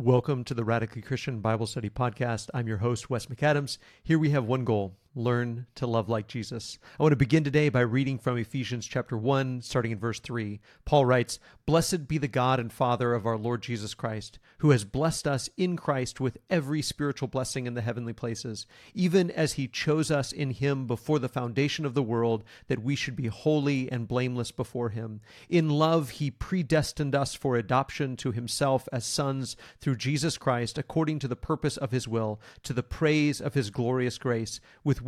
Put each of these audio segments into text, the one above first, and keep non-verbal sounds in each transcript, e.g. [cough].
Welcome to the Radically Christian Bible Study Podcast. I'm your host, Wes McAdams. Here we have one goal learn to love like Jesus. I want to begin today by reading from Ephesians chapter 1, starting in verse 3. Paul writes, Blessed be the God and Father of our Lord Jesus Christ, who has blessed us in Christ with every spiritual blessing in the heavenly places, even as he chose us in him before the foundation of the world, that we should be holy and blameless before him. In love, he predestined us for adoption to himself as sons through Jesus Christ, according to the purpose of his will, to the praise of his glorious grace, with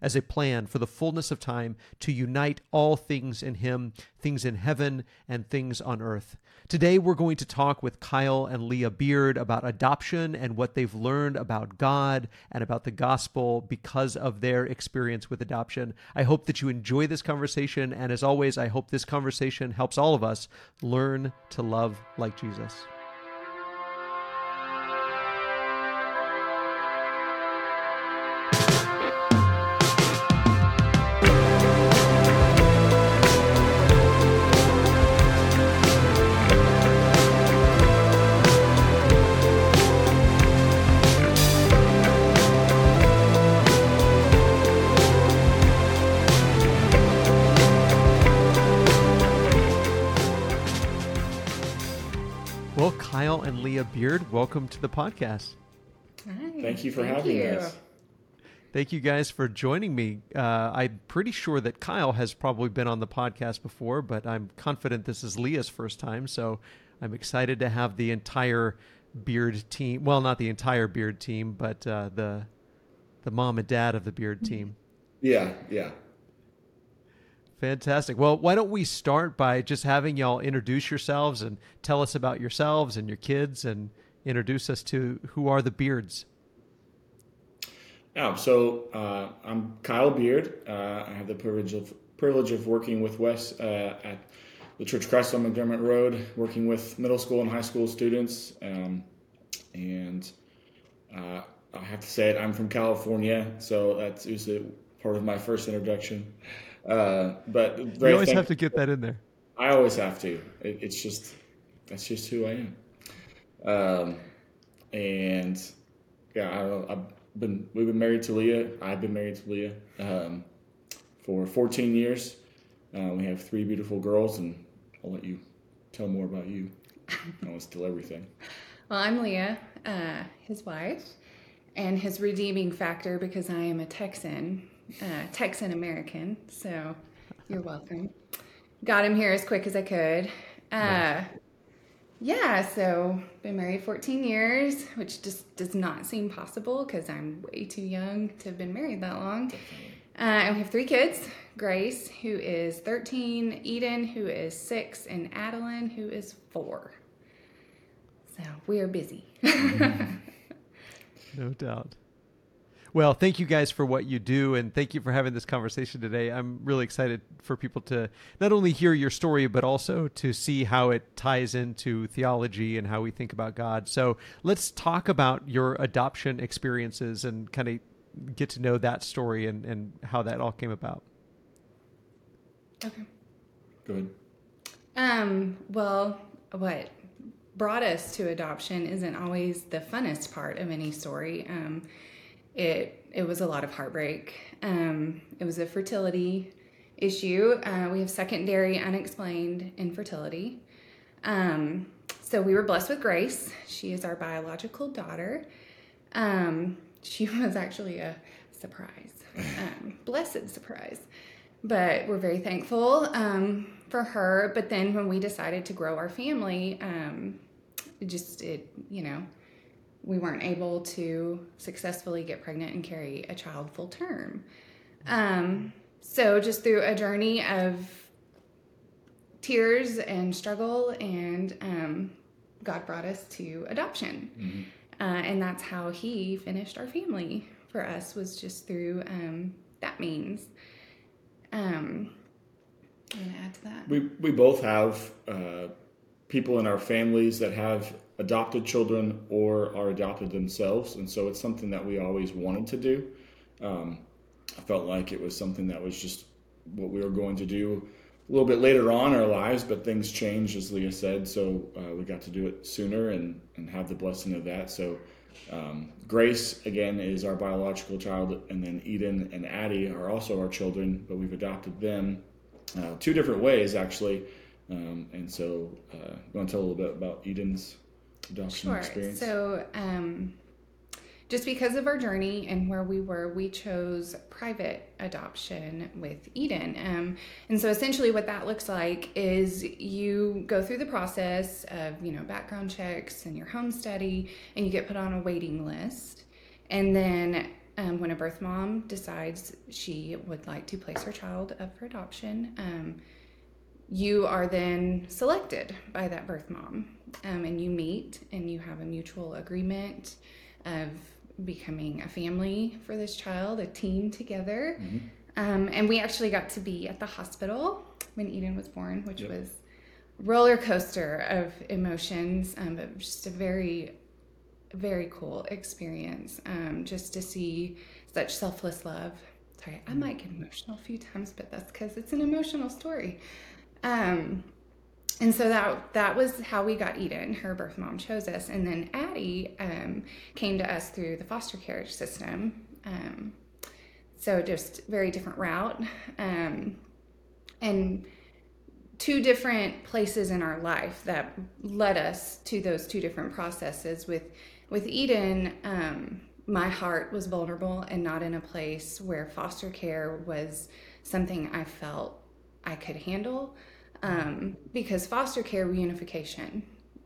as a plan for the fullness of time to unite all things in him, things in heaven and things on earth. Today we're going to talk with Kyle and Leah Beard about adoption and what they've learned about God and about the gospel because of their experience with adoption. I hope that you enjoy this conversation, and as always, I hope this conversation helps all of us learn to love like Jesus. Kyle and Leah Beard, welcome to the podcast. Hi, Thank you for thank having you. us. Thank you guys for joining me. Uh, I'm pretty sure that Kyle has probably been on the podcast before, but I'm confident this is Leah's first time. So I'm excited to have the entire Beard team. Well, not the entire Beard team, but uh, the the mom and dad of the Beard team. Yeah, yeah. Fantastic. Well, why don't we start by just having y'all introduce yourselves and tell us about yourselves and your kids and introduce us to who are the Beards. Yeah, so uh, I'm Kyle Beard. Uh, I have the privilege of privilege of working with Wes uh, at the Church Christ on McDermott Road, working with middle school and high school students. Um, and uh, I have to say it, I'm from California, so that's usually part of my first introduction. Uh, but very You always have to get that in there. I always have to. It, it's just that's just who I am. Um, and yeah, I don't know. I've been we've been married to Leah. I've been married to Leah um, for 14 years. Uh, we have three beautiful girls, and I'll let you tell more about you. I don't want to steal everything. [laughs] Well, I'm Leah, uh, his wife, and his redeeming factor because I am a Texan, uh, Texan American. So you're welcome. Got him here as quick as I could. Uh, yeah, so been married 14 years, which just does not seem possible because I'm way too young to have been married that long. Uh, and we have three kids Grace, who is 13, Eden, who is six, and Adeline, who is four. So we are busy. [laughs] No doubt. Well, thank you guys for what you do, and thank you for having this conversation today. I'm really excited for people to not only hear your story, but also to see how it ties into theology and how we think about God. So let's talk about your adoption experiences and kind of get to know that story and, and how that all came about. okay. Go ahead. Um, well, what brought us to adoption isn't always the funnest part of any story. Um, it it was a lot of heartbreak. Um, it was a fertility issue. Uh, we have secondary unexplained infertility. Um, so we were blessed with Grace. She is our biological daughter. Um, she [laughs] was actually a surprise, um, blessed surprise. But we're very thankful um, for her. But then when we decided to grow our family, um, it just it you know we weren't able to successfully get pregnant and carry a child full term. Um, so just through a journey of tears and struggle, and um, God brought us to adoption, uh, and that's how He finished our family for us was just through um, that means. Um, to add to that? We we both have uh, people in our families that have adopted children or are adopted themselves, and so it's something that we always wanted to do. Um, I felt like it was something that was just what we were going to do a little bit later on in our lives, but things changed, as Leah said, so uh, we got to do it sooner and, and have the blessing of that. So, um, Grace, again, is our biological child, and then Eden and Addie are also our children, but we've adopted them uh, two different ways, actually. Um, and so, uh, you want to tell a little bit about Eden's adoption sure. experience? So, um, just because of our journey and where we were, we chose private adoption with Eden. Um, and so essentially what that looks like is you go through the process of, you know, background checks and your home study, and you get put on a waiting list. And then um, when a birth mom decides she would like to place her child up for adoption, um, you are then selected by that birth mom. Um, and you meet and you have a mutual agreement of becoming a family for this child, a team together. Mm-hmm. Um, and we actually got to be at the hospital when Eden was born, which yep. was roller coaster of emotions, um, but just a very, very cool experience. Um, just to see such selfless love. Sorry, I might get emotional a few times, but that's because it's an emotional story. Um, and so that that was how we got Eden. Her birth mom chose us, and then Addie um, came to us through the foster care system. Um, so just very different route, um, and two different places in our life that led us to those two different processes. With with Eden, um, my heart was vulnerable and not in a place where foster care was something I felt I could handle um, because foster care reunification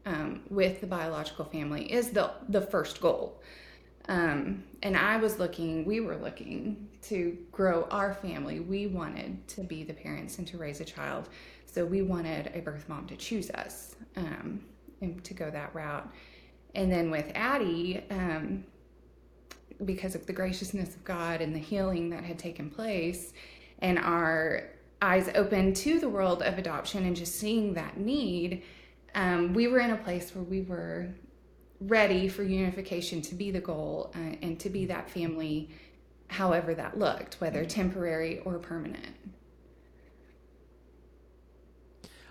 um, with the biological family is the the first goal. Um, and I was looking, we were looking to grow our family. We wanted to be the parents and to raise a child. So we wanted a birth mom to choose us um, and to go that route. And then with Addie, um, because of the graciousness of God and the healing that had taken place, and our eyes open to the world of adoption and just seeing that need, um, we were in a place where we were ready for unification to be the goal uh, and to be that family, however that looked, whether temporary or permanent.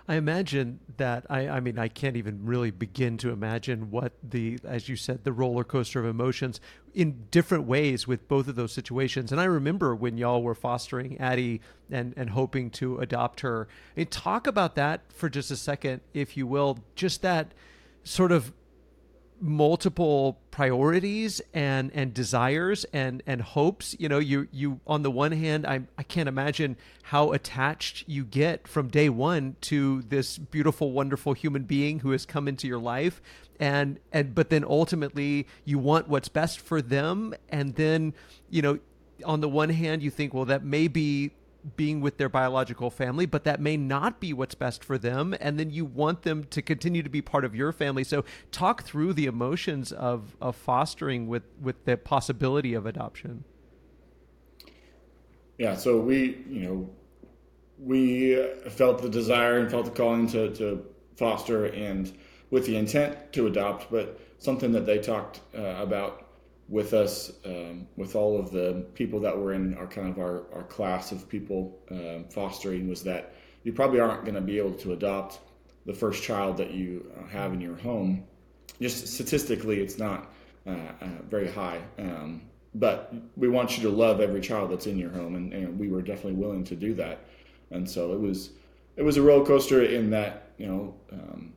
I imagine that I, I mean I can't even really begin to imagine what the as you said the roller coaster of emotions in different ways with both of those situations. And I remember when y'all were fostering Addie and and hoping to adopt her. And talk about that for just a second, if you will. Just that sort of multiple priorities and and desires and and hopes. You know you you on the one hand i i can't imagine how attached you get from day 1 to this beautiful wonderful human being who has come into your life. And and but then ultimately you want what's best for them. And then you know on the one hand you think well that may be being with their biological family, but that may not be what's best for them. And then you want them to continue to be part of your family. So talk through the emotions of, of fostering with, with the possibility of adoption. Yeah. So we, you know, we felt the desire and felt the calling to, to foster and with the intent to adopt, but something that they talked uh, about with us, um, with all of the people that were in our kind of our, our class of people um, fostering, was that you probably aren't going to be able to adopt the first child that you uh, have in your home. Just statistically, it's not uh, uh, very high. Um, but we want you to love every child that's in your home, and, and, we were definitely willing to do that. And so it was, it was a roller coaster in that you know um,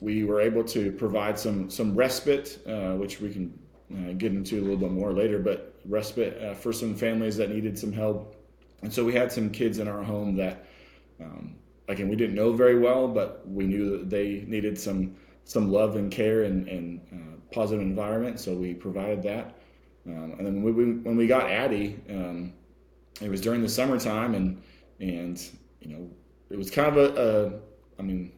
we were able to provide some some respite, uh, which we can uh, get into a little bit more later, but respite uh, for some families that needed some help. And so we had some kids in our home that, um, again, we didn't know very well, but we knew that they needed some some love and care and, and uh, positive environment. So we provided that. Um, and then when we, when we got Addie, um, it was during the summertime, and and you know it was kind of a, a I mean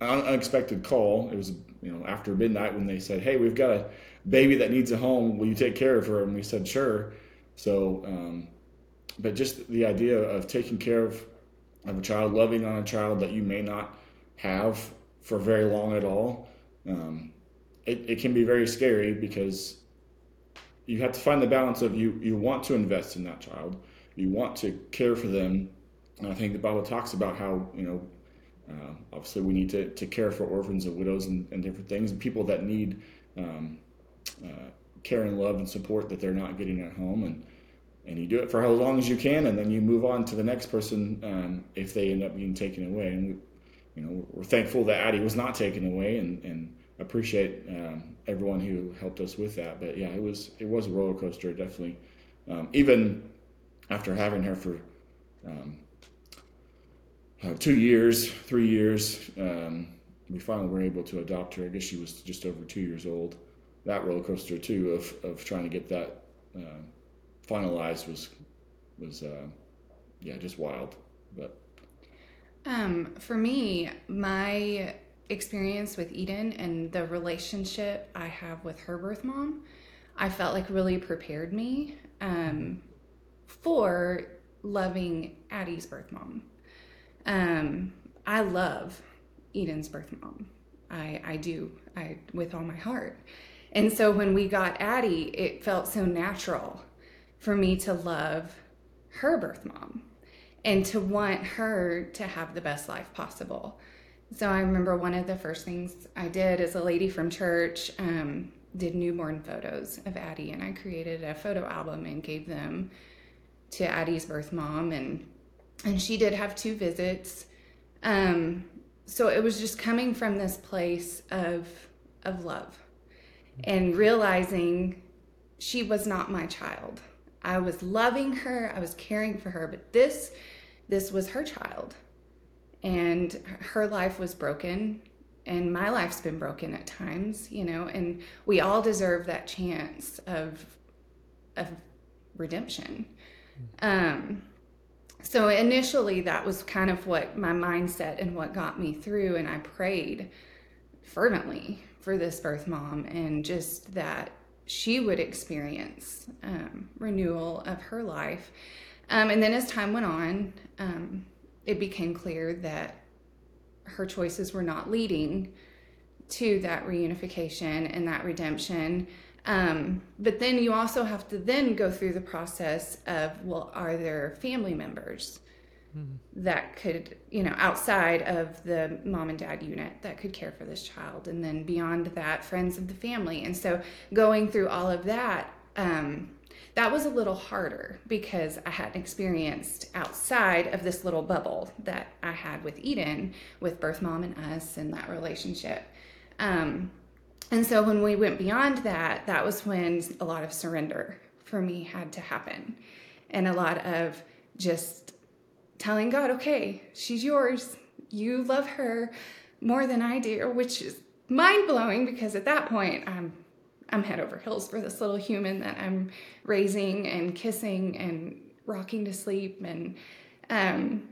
unexpected call. It was you know after midnight when they said, "Hey, we've got a baby that needs a home. Will you take care of her?" And we said, "Sure." So, um, but just the idea of taking care of of a child, loving on a child that you may not have for very long at all. Um, it, it can be very scary because you have to find the balance of you you want to invest in that child, you want to care for them. And I think the Bible talks about how you know uh, obviously we need to, to care for orphans and widows and, and different things and people that need um, uh, care and love and support that they're not getting at home and and you do it for how long as you can and then you move on to the next person um, if they end up being taken away. And we, you know we're thankful that Addie was not taken away and, and appreciate um, everyone who helped us with that. But yeah it was it was a roller coaster definitely. Um, even after having her for um, uh, two years three years um, we finally were able to adopt her. I guess she was just over two years old that roller coaster too of, of trying to get that uh, finalized was was uh, yeah just wild but. Um, for me my experience with eden and the relationship i have with her birth mom i felt like really prepared me um, for loving addie's birth mom. Um, i love eden's birth mom. I i do i with all my heart and so when we got Addie, it felt so natural for me to love her birth mom and to want her to have the best life possible. So I remember one of the first things I did as a lady from church um, did newborn photos of Addie, and I created a photo album and gave them to Addie's birth mom, and and she did have two visits. Um, so it was just coming from this place of of love and realizing she was not my child. I was loving her, I was caring for her, but this this was her child. And her life was broken and my life's been broken at times, you know, and we all deserve that chance of of redemption. Um so initially that was kind of what my mindset and what got me through and I prayed fervently for this birth mom and just that she would experience um, renewal of her life. Um, and then as time went on, um, it became clear that her choices were not leading to that reunification and that redemption. Um, but then you also have to then go through the process of well, are there family members that could, you know, outside of the mom and dad unit that could care for this child. And then beyond that, friends of the family. And so going through all of that, um, that was a little harder because I hadn't experienced outside of this little bubble that I had with Eden, with birth mom and us, and that relationship. Um, and so when we went beyond that, that was when a lot of surrender for me had to happen, and a lot of just telling God, okay, she's yours. You love her more than I do, which is mind blowing because at that point I'm I'm head over heels for this little human that I'm raising and kissing and rocking to sleep and um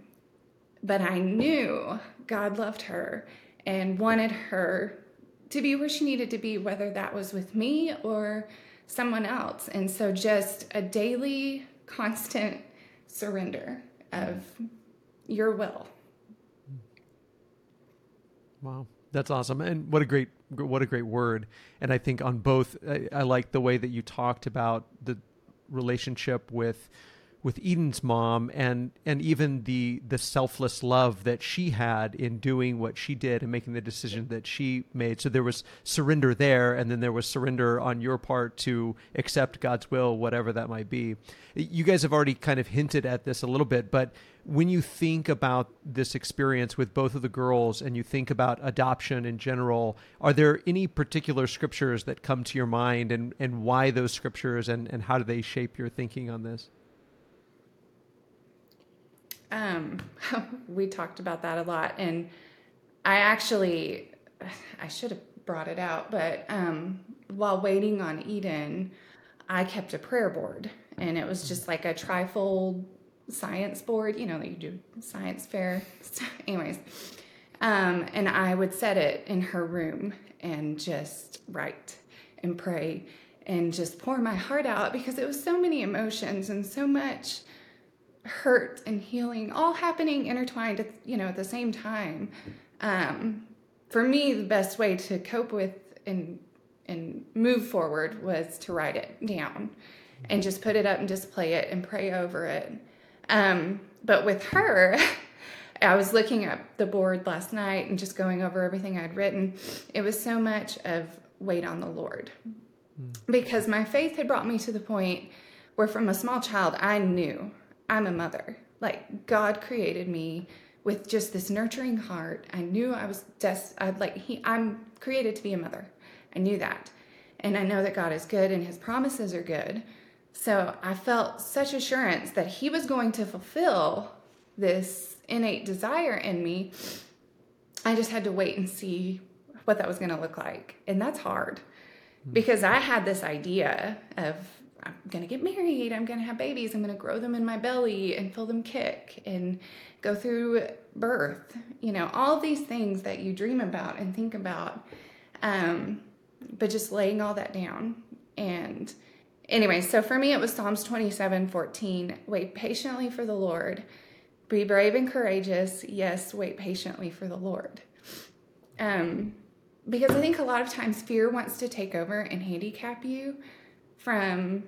but I knew God loved her and wanted her to be where she needed to be whether that was with me or someone else and so just a daily constant surrender of your will. Wow, that's awesome, and what a great what a great word. And I think on both, I, I like the way that you talked about the relationship with with Eden's mom and and even the the selfless love that she had in doing what she did and making the decision that she made. So there was surrender there, and then there was surrender on your part to accept God's will, whatever that might be. You guys have already kind of hinted at this a little bit, but when you think about this experience with both of the girls and you think about adoption in general, are there any particular scriptures that come to your mind and, and why those scriptures and, and how do they shape your thinking on this? Um, [laughs] we talked about that a lot, and I actually, I should have brought it out, but um, while waiting on Eden, I kept a prayer board, and it was just like a trifold science board, you know, that you do science fair. [laughs] Anyways, um, and I would set it in her room and just write and pray and just pour my heart out because it was so many emotions and so much hurt and healing all happening intertwined at, you know at the same time um, for me, the best way to cope with and and move forward was to write it down and just put it up and display it and pray over it. Um, but with her, [laughs] I was looking at the board last night and just going over everything I'd written. It was so much of wait on the Lord. Because my faith had brought me to the point where from a small child I knew I'm a mother. Like God created me with just this nurturing heart. I knew I was des- I'd like he I'm created to be a mother. I knew that. And I know that God is good and his promises are good. So I felt such assurance that he was going to fulfill this innate desire in me. I just had to wait and see what that was going to look like. And that's hard hmm. because I had this idea of I'm going to get married, I'm going to have babies, I'm going to grow them in my belly and feel them kick and go through birth. You know, all these things that you dream about and think about. Um, but just laying all that down. And anyway, so for me, it was Psalms 27 14. Wait patiently for the Lord. Be brave and courageous. Yes, wait patiently for the Lord. Um, because I think a lot of times fear wants to take over and handicap you from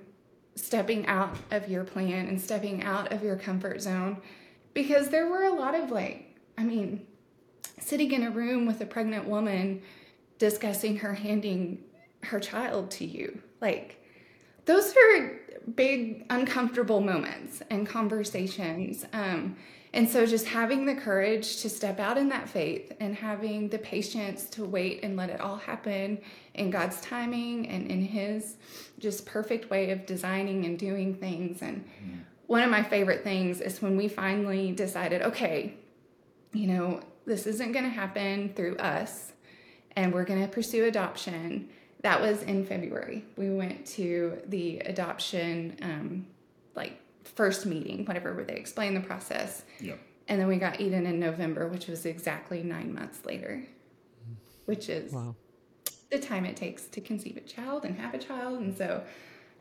stepping out of your plan and stepping out of your comfort zone. Because there were a lot of like, I mean, sitting in a room with a pregnant woman discussing her handing her child to you. Like, those are big, uncomfortable moments and conversations. Um, and so, just having the courage to step out in that faith and having the patience to wait and let it all happen in God's timing and in His just perfect way of designing and doing things. And mm. one of my favorite things is when we finally decided, okay, you know, this isn't going to happen through us and we're going to pursue adoption. That was in February. We went to the adoption, um, like first meeting, whatever, where they explained the process. Yep. And then we got Eden in November, which was exactly nine months later, which is wow. the time it takes to conceive a child and have a child. And so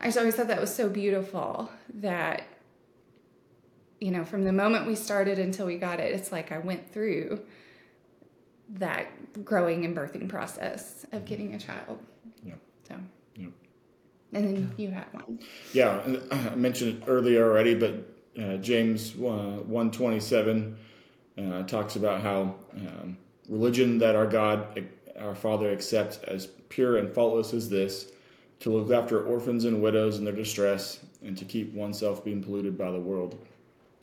I just always thought that was so beautiful that, you know, from the moment we started until we got it, it's like I went through that growing and birthing process of getting a child. Yeah. And then you had one. Yeah, [clears throat] I mentioned it earlier already, but uh, James uh, one twenty seven uh, talks about how um, religion that our God, our Father, accepts as pure and faultless as this, to look after orphans and widows in their distress, and to keep oneself being polluted by the world.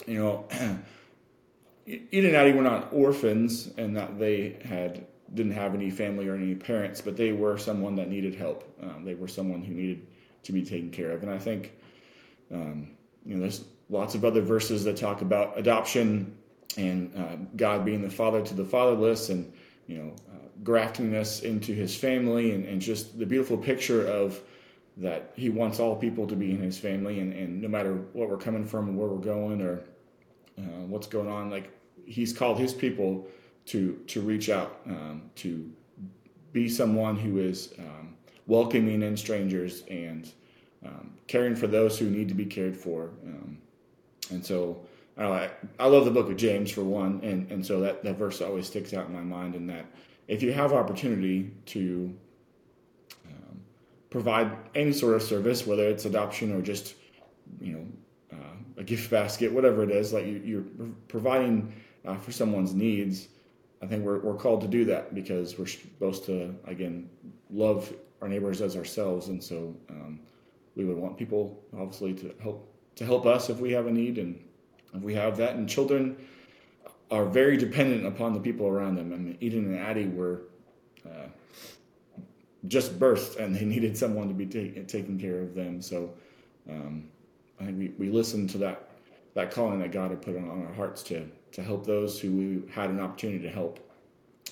You know. [clears throat] Eden and Addie were not orphans and that they had didn't have any family or any parents, but they were someone that needed help. Um, they were someone who needed to be taken care of. And I think, um, you know, there's lots of other verses that talk about adoption and uh, God being the father to the fatherless and, you know, uh, grafting us into his family and, and, just the beautiful picture of that he wants all people to be in his family and, and no matter what we're coming from where we're going or uh, what's going on. Like he's called his people to to reach out um, to be someone who is um, welcoming in strangers and um, caring for those who need to be cared for. Um, and so I, I love the book of James for one, and, and so that, that verse always sticks out in my mind. In that, if you have opportunity to um, provide any sort of service, whether it's adoption or just you know a gift basket, whatever it is, like you, are providing uh, for someone's needs. I think we're, we're called to do that because we're supposed to, again, love our neighbors as ourselves. And so um, we would want people, obviously, to help to help us if we have a need and if we have that. And children are very dependent upon the people around them. I mean, Eden and Addie were uh, just birthed and they [laughs] needed someone to be ta- taking care of them. So um, I think we, we listened to that that calling that God had put on, on our hearts to to help those who we had an opportunity to help.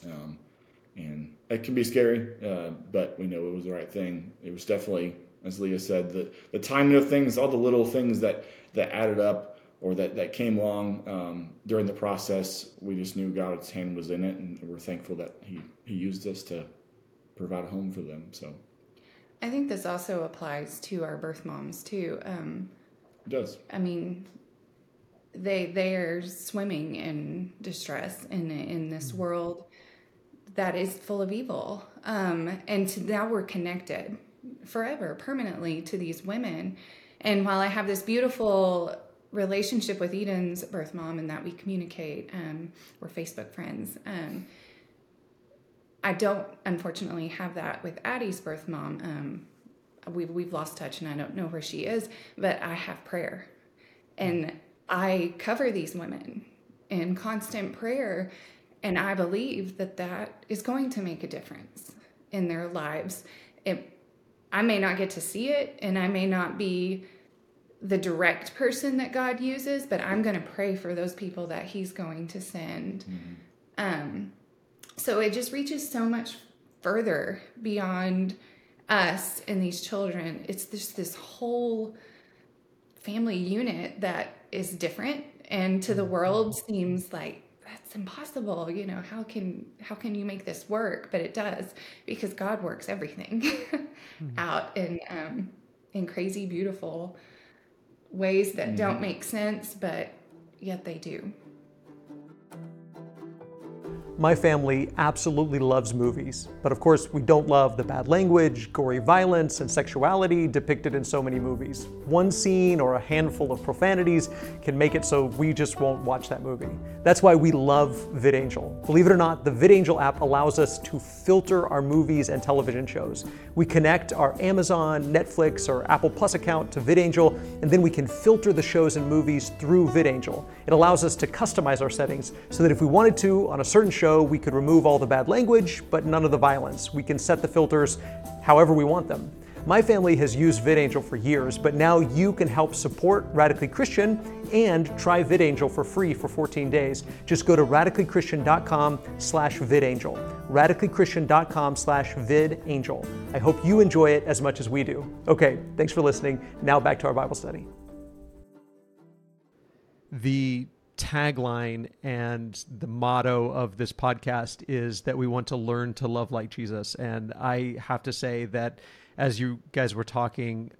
Um, and it can be scary, uh, but we know it was the right thing. It was definitely, as Leah said, the the timing of things, all the little things that that added up or that that came along um, during the process. We just knew God's hand was in it, and we're thankful that He He used us to provide a home for them. So. I think this also applies to our birth moms too. Um, it does. I mean, they they are swimming in distress in in this mm-hmm. world that is full of evil. Um, and to, now we're connected forever, permanently to these women. And while I have this beautiful relationship with Eden's birth mom and that we communicate, um, we're Facebook friends. Um, I don't unfortunately have that with Addie's birth mom. Um, we've, we've lost touch and I don't know where she is, but I have prayer. And I cover these women in constant prayer. And I believe that that is going to make a difference in their lives. It, I may not get to see it and I may not be the direct person that God uses, but I'm going to pray for those people that He's going to send. Mm-hmm. Um, so it just reaches so much further beyond us and these children. It's just this whole family unit that is different and to the mm-hmm. world seems like that's impossible you know how can how can you make this work but it does because god works everything mm-hmm. [laughs] out in um in crazy beautiful ways that mm-hmm. don't make sense but yet they do my family absolutely loves movies, but of course, we don't love the bad language, gory violence, and sexuality depicted in so many movies. One scene or a handful of profanities can make it so we just won't watch that movie. That's why we love VidAngel. Believe it or not, the VidAngel app allows us to filter our movies and television shows. We connect our Amazon, Netflix, or Apple Plus account to VidAngel, and then we can filter the shows and movies through VidAngel. It allows us to customize our settings so that if we wanted to on a certain show, show, we could remove all the bad language, but none of the violence. We can set the filters however we want them. My family has used VidAngel for years, but now you can help support Radically Christian and try VidAngel for free for 14 days. Just go to radicallychristian.com slash vidangel. radicallychristian.com slash vidangel. I hope you enjoy it as much as we do. Okay, thanks for listening. Now back to our Bible study. The tagline and the motto of this podcast is that we want to learn to love like Jesus. And I have to say that as you guys were talking,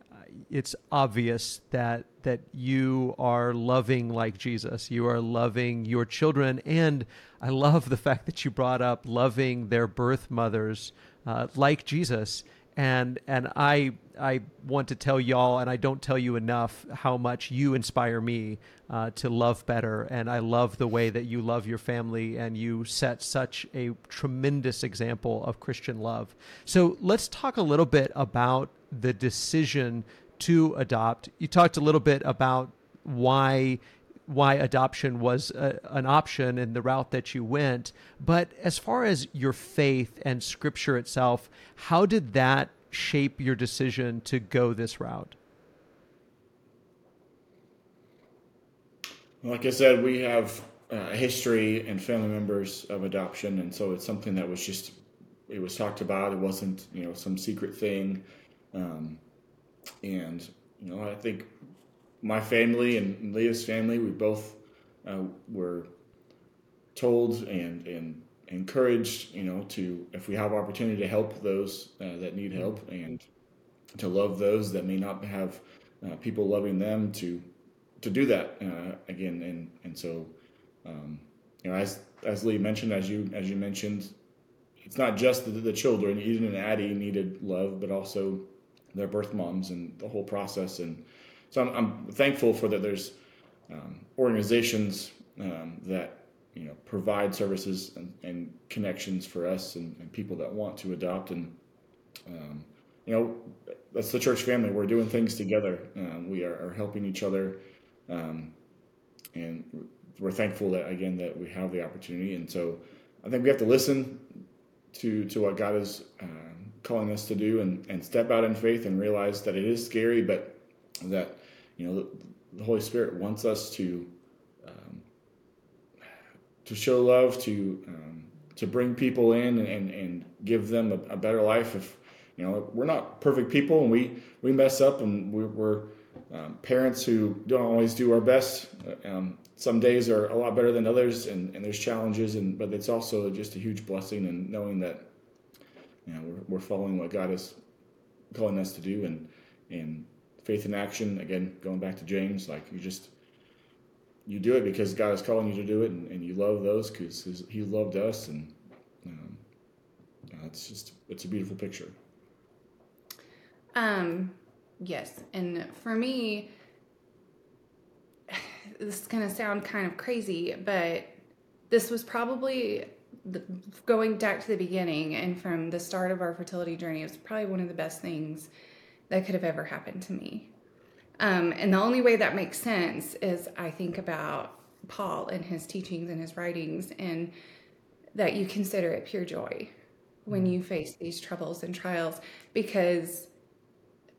it's obvious that that you are loving like Jesus. You are loving your children, and I love the fact that you brought up loving their birth mothers uh, like Jesus and and I I want to tell y'all, and I don't tell you enough how much you inspire me uh, to love better, and I love the way that you love your family, and you set such a tremendous example of Christian love. So let's talk a little bit about the decision to adopt. You talked a little bit about why why adoption was a, an option and the route that you went. But as far as your faith and scripture itself, how did that shape your decision to go this route? Like I said, we have a history and family members of adoption, and so it's something that was just it was talked about. It wasn't you know some secret thing, um, and you know I think my family and Leah's family, we both uh, were told and and encouraged, you know, to if we have opportunity to help those uh, that need help and to love those that may not have uh, people loving them, to to do that uh, again. And and so, um, you know, as as Lee mentioned, as you as you mentioned, it's not just the, the children. Eden and Addie needed love, but also their birth moms and the whole process and so I'm, I'm thankful for that. There's um, organizations um, that you know provide services and, and connections for us and, and, people that want to adopt and um, you know that's the church family. We're doing things together. Um, we are, are, helping each other, um, and we're thankful that again that we have the opportunity. And so I think we have to listen to to what God is um, calling us to do and, and step out in faith and realize that it is scary, but that you know the, the Holy Spirit wants us to to show love to um, to bring people in and, and give them a, a, better life. If you know we're not perfect people and we we mess up and we're, we're um, parents who don't always do our best. Um, some days are a lot better than others, and, and there's challenges, and but it's also just a huge blessing and knowing that you know we're, we're following what God is calling us to do, and and faith in action again going back to james like you just you do it because god is calling you to do it and, and you love those because he loved us and um, it's just it's a beautiful picture. Um, yes, and for me, [sighs] this is gonna sound kind of crazy, but this was probably the, going back to the beginning and from the start of our fertility journey. It was probably one of the best things that could have ever happened to me. Um, and the only way that makes sense is I think about Paul and his teachings and his writings, and that you consider it pure joy when you face these troubles and trials because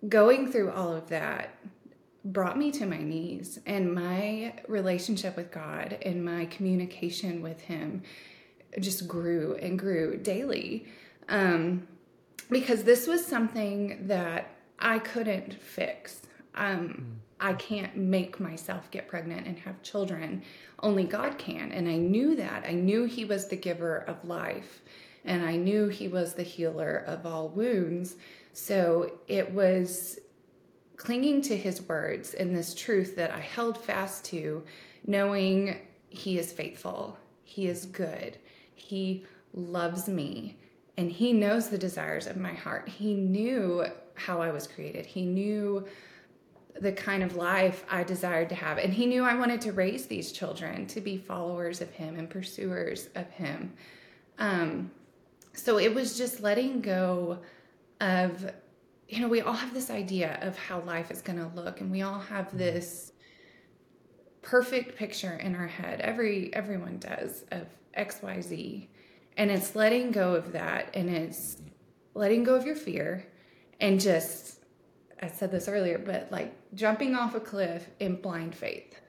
going through all of that brought me to my knees and my relationship with God and my communication with him just grew and grew daily um, because this was something that I couldn't fix. Um. I can't make myself get pregnant and have children. Only God can. And I knew that. I knew He was the giver of life and I knew He was the healer of all wounds. So it was clinging to His words and this truth that I held fast to, knowing He is faithful, He is good, He loves me, and He knows the desires of my heart. He knew how I was created, He knew the kind of life I desired to have. And he knew I wanted to raise these children to be followers of him and pursuers of him. Um, so it was just letting go of, you know, we all have this idea of how life is going to look, and we all have mm-hmm. this perfect picture in our head. Every everyone does of X, Y, Z, and it's letting go of that, and it's letting go of your fear, and just I said this earlier, but like jumping off a cliff in blind faith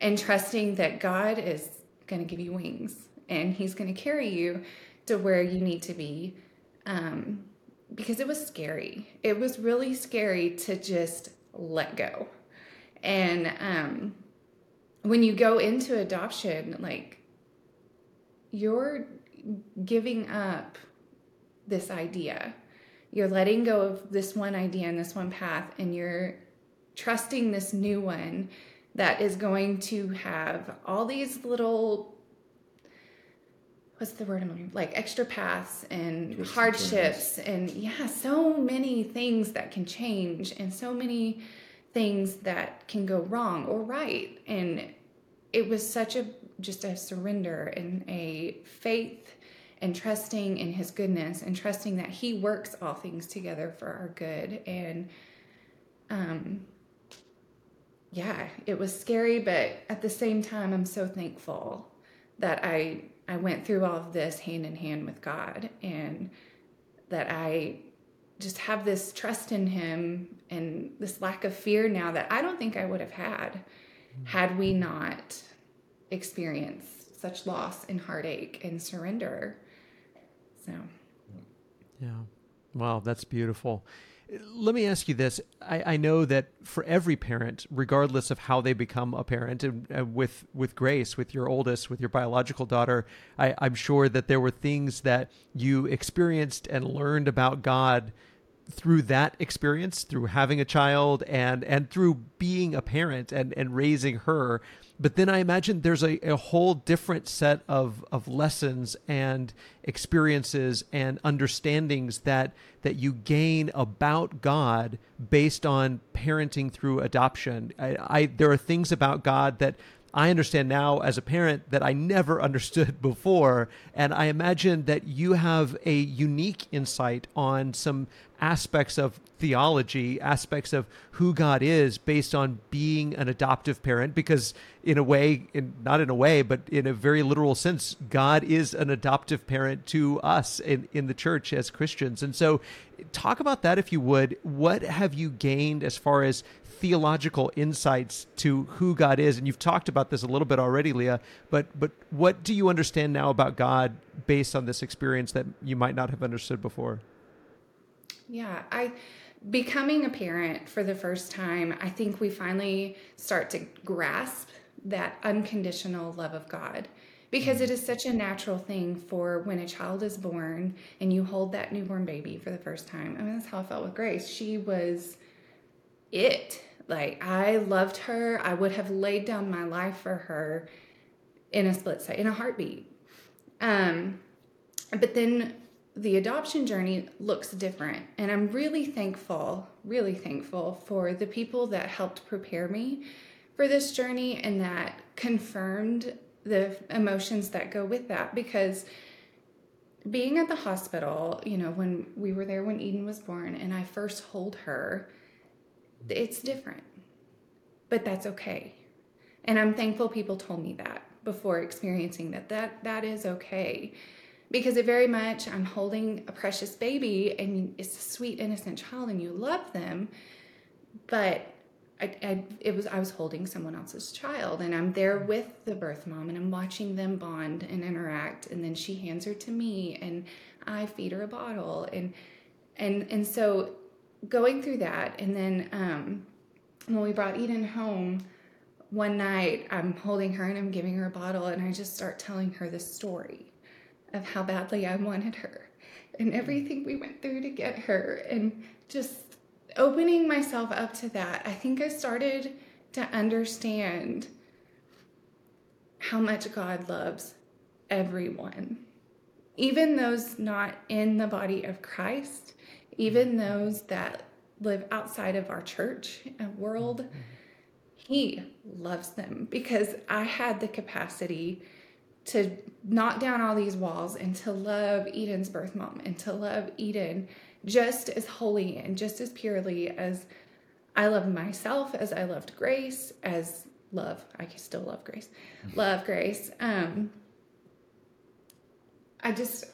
and trusting that God is going to give you wings and He's going to carry you to where you need to be. Um, because it was scary. It was really scary to just let go. And um, when you go into adoption, like you're giving up this idea you're letting go of this one idea and this one path and you're trusting this new one that is going to have all these little what's the word I'm looking like extra paths and Twists hardships and, and yeah so many things that can change and so many things that can go wrong or right. And it was such a just a surrender and a faith and trusting in his goodness and trusting that he works all things together for our good. And um yeah it was scary but at the same time i'm so thankful that i i went through all of this hand in hand with god and that i just have this trust in him and this lack of fear now that i don't think i would have had had we not experienced such loss and heartache and surrender so, yeah. Wow, that's beautiful. Let me ask you this. I, I, know that for every parent, regardless of how they become a parent, and, and with with Grace, with your oldest, with your biological daughter, I, I'm sure that there were things that you experienced and learned about God through that experience, through having a child, and and through being a parent and and raising her but then I imagine there's a, a whole different set of, of lessons and experiences and understandings that that you gain about God based on parenting through adoption. I, I there are things about God that I understand now as a parent that I never understood [laughs] before. And I imagine that you have a unique insight on some aspects of theology, aspects of who God is based on being an adoptive parent, because in a way, in, not in a way, but in a very literal sense, God is an adoptive parent to us in, in the church as Christians. And so, talk about that if you would. What have you gained as far as theological insights to who God is. And you've talked about this a little bit already, Leah, but but what do you understand now about God based on this experience that you might not have understood before? Yeah, I becoming a parent for the first time, I think we finally start to grasp that unconditional love of God because it mm. is such a natural thing for when a child is born and you hold that newborn baby for the first time. I mean, that's how I felt with Grace. She was it. Like I loved her. I would have laid down my life for her in a split second, in a heartbeat. Um, but then the adoption journey looks different. And I'm really thankful, really thankful for the people that helped prepare me for this journey and that confirmed the emotions that go with that because being at the hospital, you know, when we were there when Eden was born and I first hold her, it's different. But that's okay. And I'm thankful people told me that before experiencing that that that is okay. Because it very much I'm holding a precious baby and it's a sweet innocent child and you love them, but I, I, it was I was holding someone else's child and I'm there with the birth mom and I'm watching them bond and interact and then she hands her to me and I feed her a bottle and and and so going through that and then um, when we brought Eden home one night I'm holding her and I'm giving her a bottle and I just start telling her the story of how badly I wanted her and everything we went through to get her and just opening myself up to that, I think I started to understand how much God loves everyone, even those not in the body of Christ, even mm-hmm. those that live outside of our church and world. Mm-hmm. He loves them because I had the capacity to knock down all these walls and to love Eden's birth mom and to love Eden just as wholly and just as purely as I love myself, as I loved Grace, as love, I can still love Grace, mm-hmm. love Grace. Um, I just,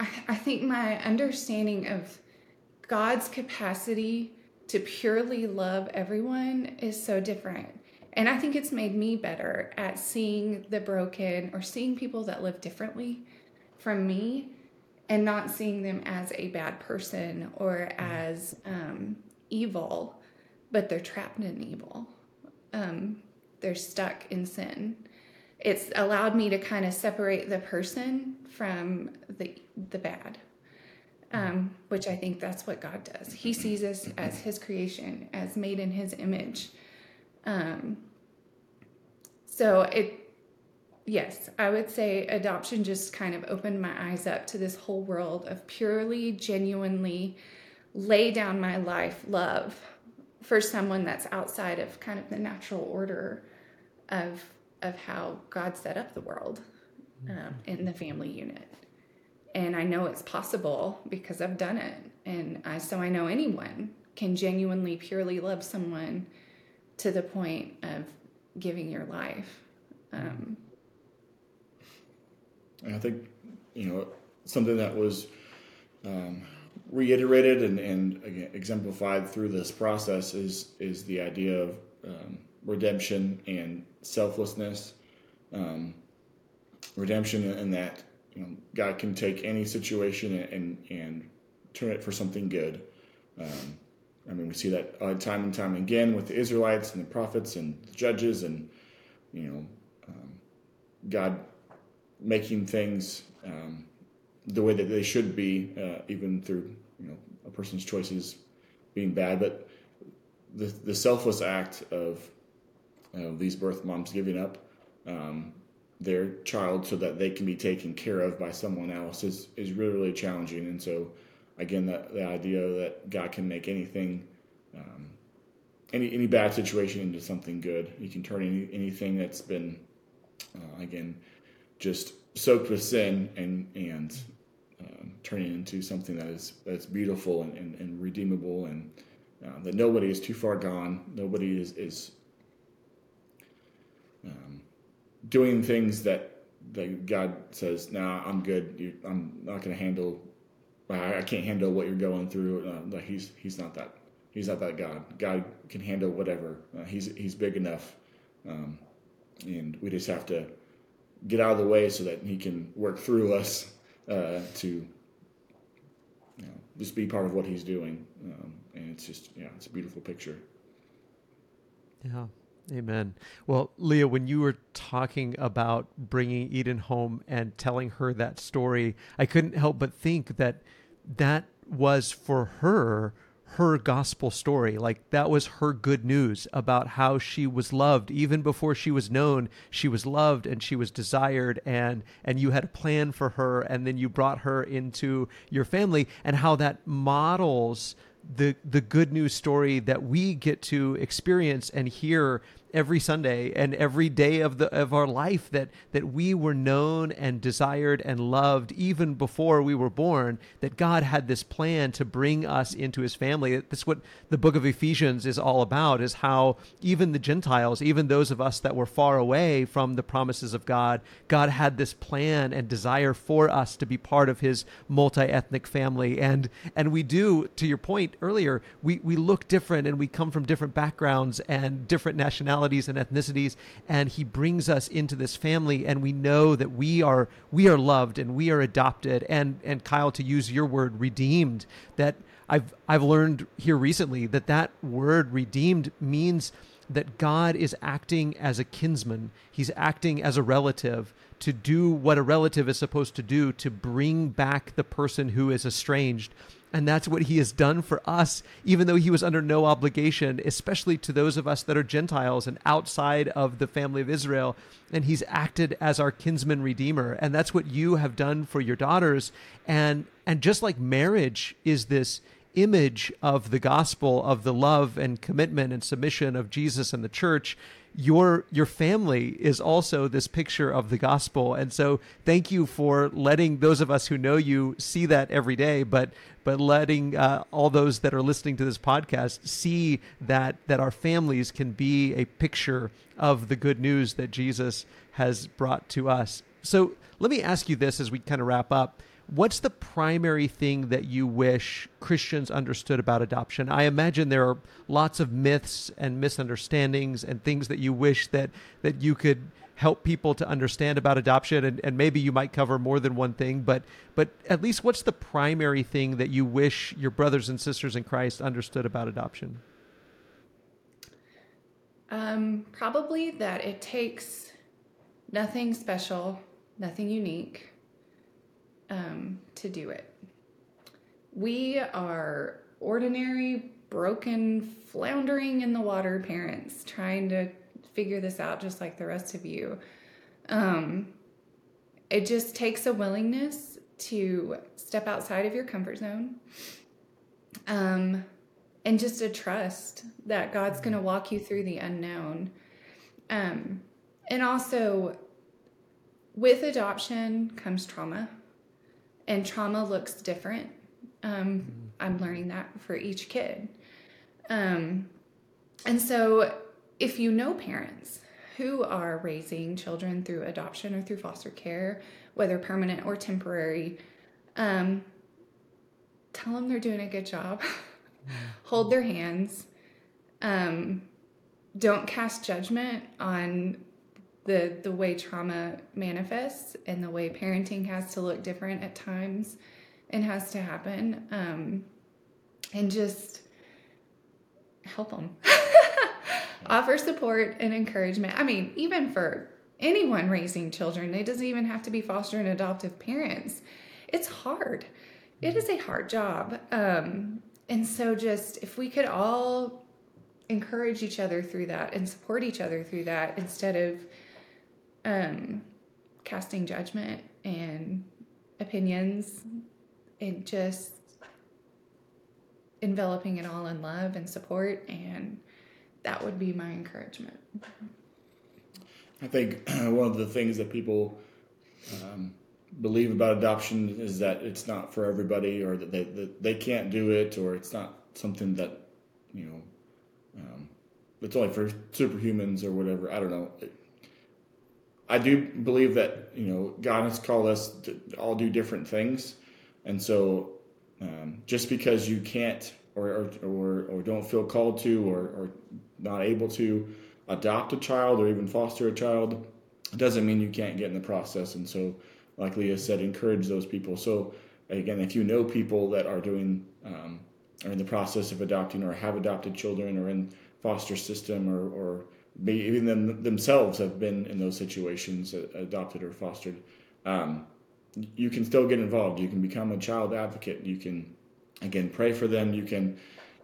I, I think my understanding of God's capacity to purely love everyone is so different. And I think it's made me better at seeing the broken or seeing people that live differently from me and not seeing them as a bad person or as um, evil, but they're trapped in evil. Um, they're stuck in sin. It's allowed me to kind of separate the person from the the bad, um, which I think that's what God does. He sees us as His creation, as made in His image. Um, so it yes, I would say adoption just kind of opened my eyes up to this whole world of purely, genuinely lay down my life love for someone that's outside of kind of the natural order of of how God set up the world um, in the family unit. And I know it's possible because I've done it, and I so I know anyone can genuinely, purely love someone to the point of giving your life. Um, and I think, you know, something that was um, reiterated and, and again, exemplified through this process is is the idea of um, redemption and selflessness. Um, redemption in that you know, God can take any situation and and turn it for something good. Um, I mean, we see that uh, time and time again with the Israelites and the prophets and the judges, and you know, um, God making things um, the way that they should be, uh, even through you know a person's choices being bad. But the the selfless act of these birth moms giving up um, their child so that they can be taken care of by someone else is is really really challenging. And so again, that the idea that God can make anything. Um, any, any bad situation into something good. He can turn any, anything that's been, uh, again, just soaked with sin and and um, turning into something that is that's beautiful and, and, and redeemable and uh, that nobody is too far gone. Nobody is is um, doing things that that God says, "Nah, I'm good. You, I'm not going to handle. I, I, can't handle what you're going through." Uh, like he's he's not that. He's not that God. God can handle whatever. Uh, he's he's big enough, um, and we just have to get out of the way so that he can work through us uh, to you know, just be part of what he's doing. Um, and it's just, yeah, it's a beautiful picture. Yeah. Amen. Well, Leah, when you were talking about bringing Eden home and telling her that story, I couldn't help but think that that was for her her gospel story. Like that was her good news about how she was loved even before she was known. She was loved and she was desired and and you had a plan for her and then you brought her into your family and how that models the the good news story that we get to experience and hear every Sunday and every day of the of our life that that we were known and desired and loved even before we were born that God had this plan to bring us into his family. That's what the book of Ephesians is all about is how even the Gentiles even those of us that were far away from the promises of God God had this plan and desire for us to be part of his multi-ethnic family. And and we do to your point earlier we we look different and we come from different backgrounds and different nationalities nationalities and ethnicities and he brings us into this family and we know that we are we are loved and we are adopted. And and Kyle to use your word redeemed that I've I've learned here recently that that word redeemed means that God is acting as a kinsman. He's acting as a relative to do what a relative is supposed to do to bring back the person who is estranged and that's what he has done for us, even though he was under no obligation, especially to those of us that are Gentiles and outside of the family of Israel. And he's acted as our kinsman redeemer. And that's what you have done for your daughters. And and just like marriage is this image of the gospel of the love and commitment and submission of Jesus and the church, your your family is also this picture of the gospel. And so thank you for letting those of us who know you see that every day but but letting uh, all those that are listening to this podcast see that that our families can be a picture of the good news that Jesus has brought to us. So let me ask you this as we kind of wrap up What's the primary thing that you wish Christians understood about adoption? I imagine there are lots of myths and misunderstandings and things that you wish that that you could help people to understand about adoption and, and maybe you might cover more than one thing but but at least what's the primary thing that you wish your brothers and sisters in christ understood about adoption um, probably that it takes nothing special nothing unique um, to do it. We are ordinary, broken, floundering in the water parents trying to figure this out just like the rest of you. Um, it just takes a willingness to step outside of your comfort zone um, and just a trust that God's going to walk you through the unknown. Um, and also, with adoption comes trauma and trauma looks different. Um. I'm learning that for each kid. Um, and so, if you know parents who are raising children through adoption or through foster care, whether permanent or temporary, um, tell them they're doing a good job. [laughs] Hold their hands. Um, don't cast judgment on the the way trauma manifests and the way parenting has to look different at times and has to happen um, and just help them [laughs] offer support and encouragement. I mean even for anyone raising children it doesn't even have to be foster and adoptive parents. It's hard. It is a hard job. Um, and so just if we could all encourage each other through that and support each other through that instead of um, casting judgment and opinions and just enveloping it all in love and support and that would be my encouragement. I think [clears throat] one of the things that people um, believe about adoption is that it's not for everybody or that they, that they can't do it or it's not something that you know um, it's only for superhumans or whatever. I don't know I do believe that you know God has called us to all do different things, and so um, just because you can't or, or, or don't feel called to or, or not able to adopt a child or even foster a child, doesn't mean you can't get in the process. And so, like Leah said, encourage those people. So again, if you know people that are doing um, are in the process of adopting or have adopted children or in foster system or, or even them themselves have been in those situations, uh, adopted or fostered. Um, you can still get involved. You can become a child advocate. You can, again, pray for them. You can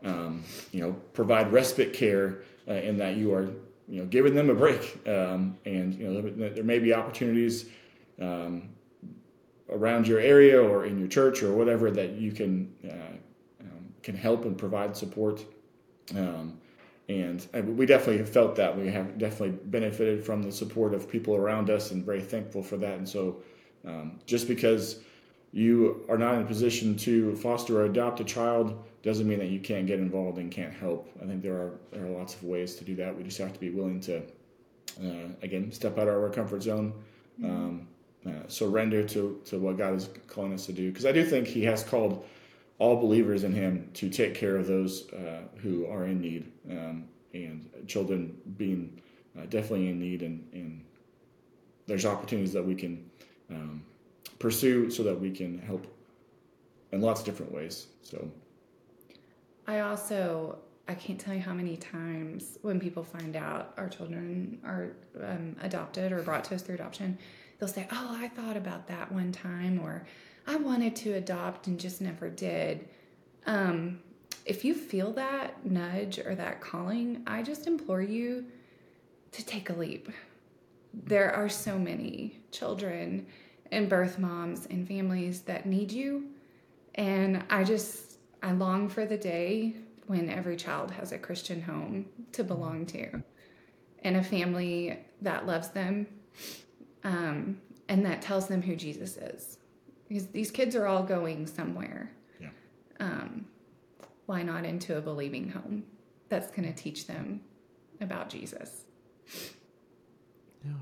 um, you know, provide respite care uh, in that you are, you know, giving them a break. Um, and, you know, there, may be opportunities um, around your area or in your church or whatever that you can, uh, um, can help and provide support. Um, and we definitely have felt that we have definitely benefited from the support of people around us and very thankful for that. And so, um, just because you are not in a position to foster or adopt a child doesn't mean that you can't get involved and can't help. I think there are there are lots of ways to do that. We just have to be willing to, uh, again, step out of our comfort zone, um, uh, surrender to to what God is calling us to do. Because I do think He has called all believers in Him to take care of those uh, who are in need, um, and children being uh, definitely in need, and, and, there's opportunities that we can um, pursue so that we can help in lots of different ways. So, I also I can't tell you how many times when people find out our children are um, adopted or brought to us through adoption, they'll say, "Oh, I thought about that one time," or I wanted to adopt and just never did. Um, if you feel that nudge or that calling, I just implore you to take a leap. There are so many children and birth moms and families that need you. And I just, I long for the day when every child has a Christian home to belong to and a family that loves them um, and that tells them who Jesus is because these kids are all going somewhere. Yeah. Um, why not into a believing home that's going to teach them about Jesus? Yeah.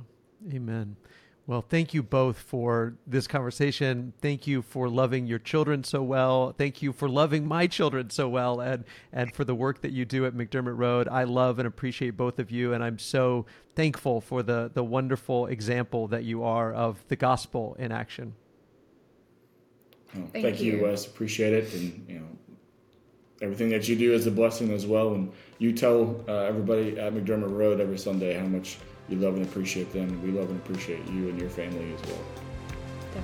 Amen. Well, thank you both for this conversation. Thank you for loving your children so well. Thank you for loving my children so well and and for the work that you do at McDermott Road. I love and appreciate both of you and I'm so thankful for the the wonderful example that you are of the gospel in action. Well, thank, thank you, Wes. Appreciate it, and you know everything that you do is a blessing as well. And you tell uh, everybody at McDermott Road every Sunday how much you love and appreciate them. We love and appreciate you and your family as well.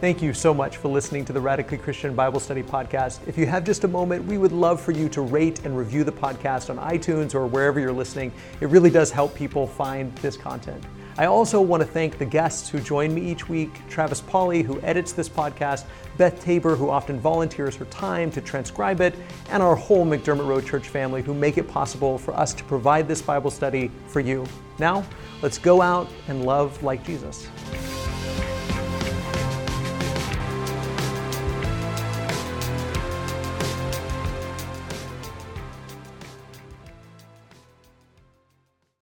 Thank you so much for listening to the Radically Christian Bible Study Podcast. If you have just a moment, we would love for you to rate and review the podcast on iTunes or wherever you're listening. It really does help people find this content. I also want to thank the guests who join me each week Travis Pauley, who edits this podcast, Beth Tabor, who often volunteers her time to transcribe it, and our whole McDermott Road Church family who make it possible for us to provide this Bible study for you. Now, let's go out and love like Jesus.